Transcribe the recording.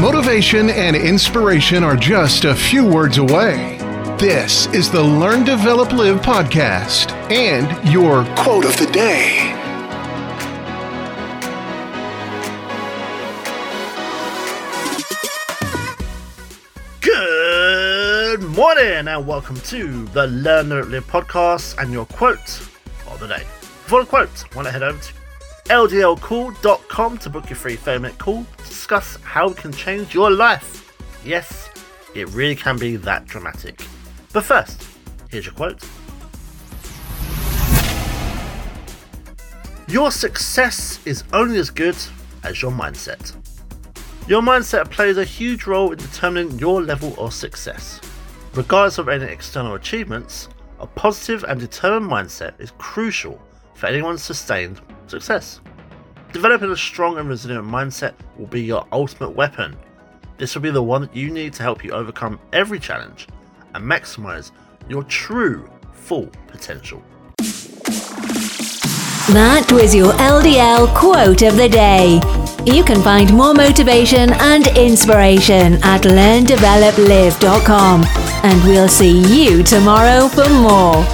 Motivation and inspiration are just a few words away. This is the Learn, Develop, Live podcast and your quote of the day. Good morning and welcome to the Learn, Develop, Live podcast and your quote of the day. For the quote, I want to head over to ldlcall.com to book your free 30 minute call to discuss how it can change your life. Yes, it really can be that dramatic. But first, here's your quote. Your success is only as good as your mindset. Your mindset plays a huge role in determining your level of success. Regardless of any external achievements, a positive and determined mindset is crucial for anyone's sustained success. Developing a strong and resilient mindset will be your ultimate weapon. This will be the one that you need to help you overcome every challenge and maximize your true full potential. That was your LDL quote of the day. You can find more motivation and inspiration at learndeveloplive.com. And we'll see you tomorrow for more.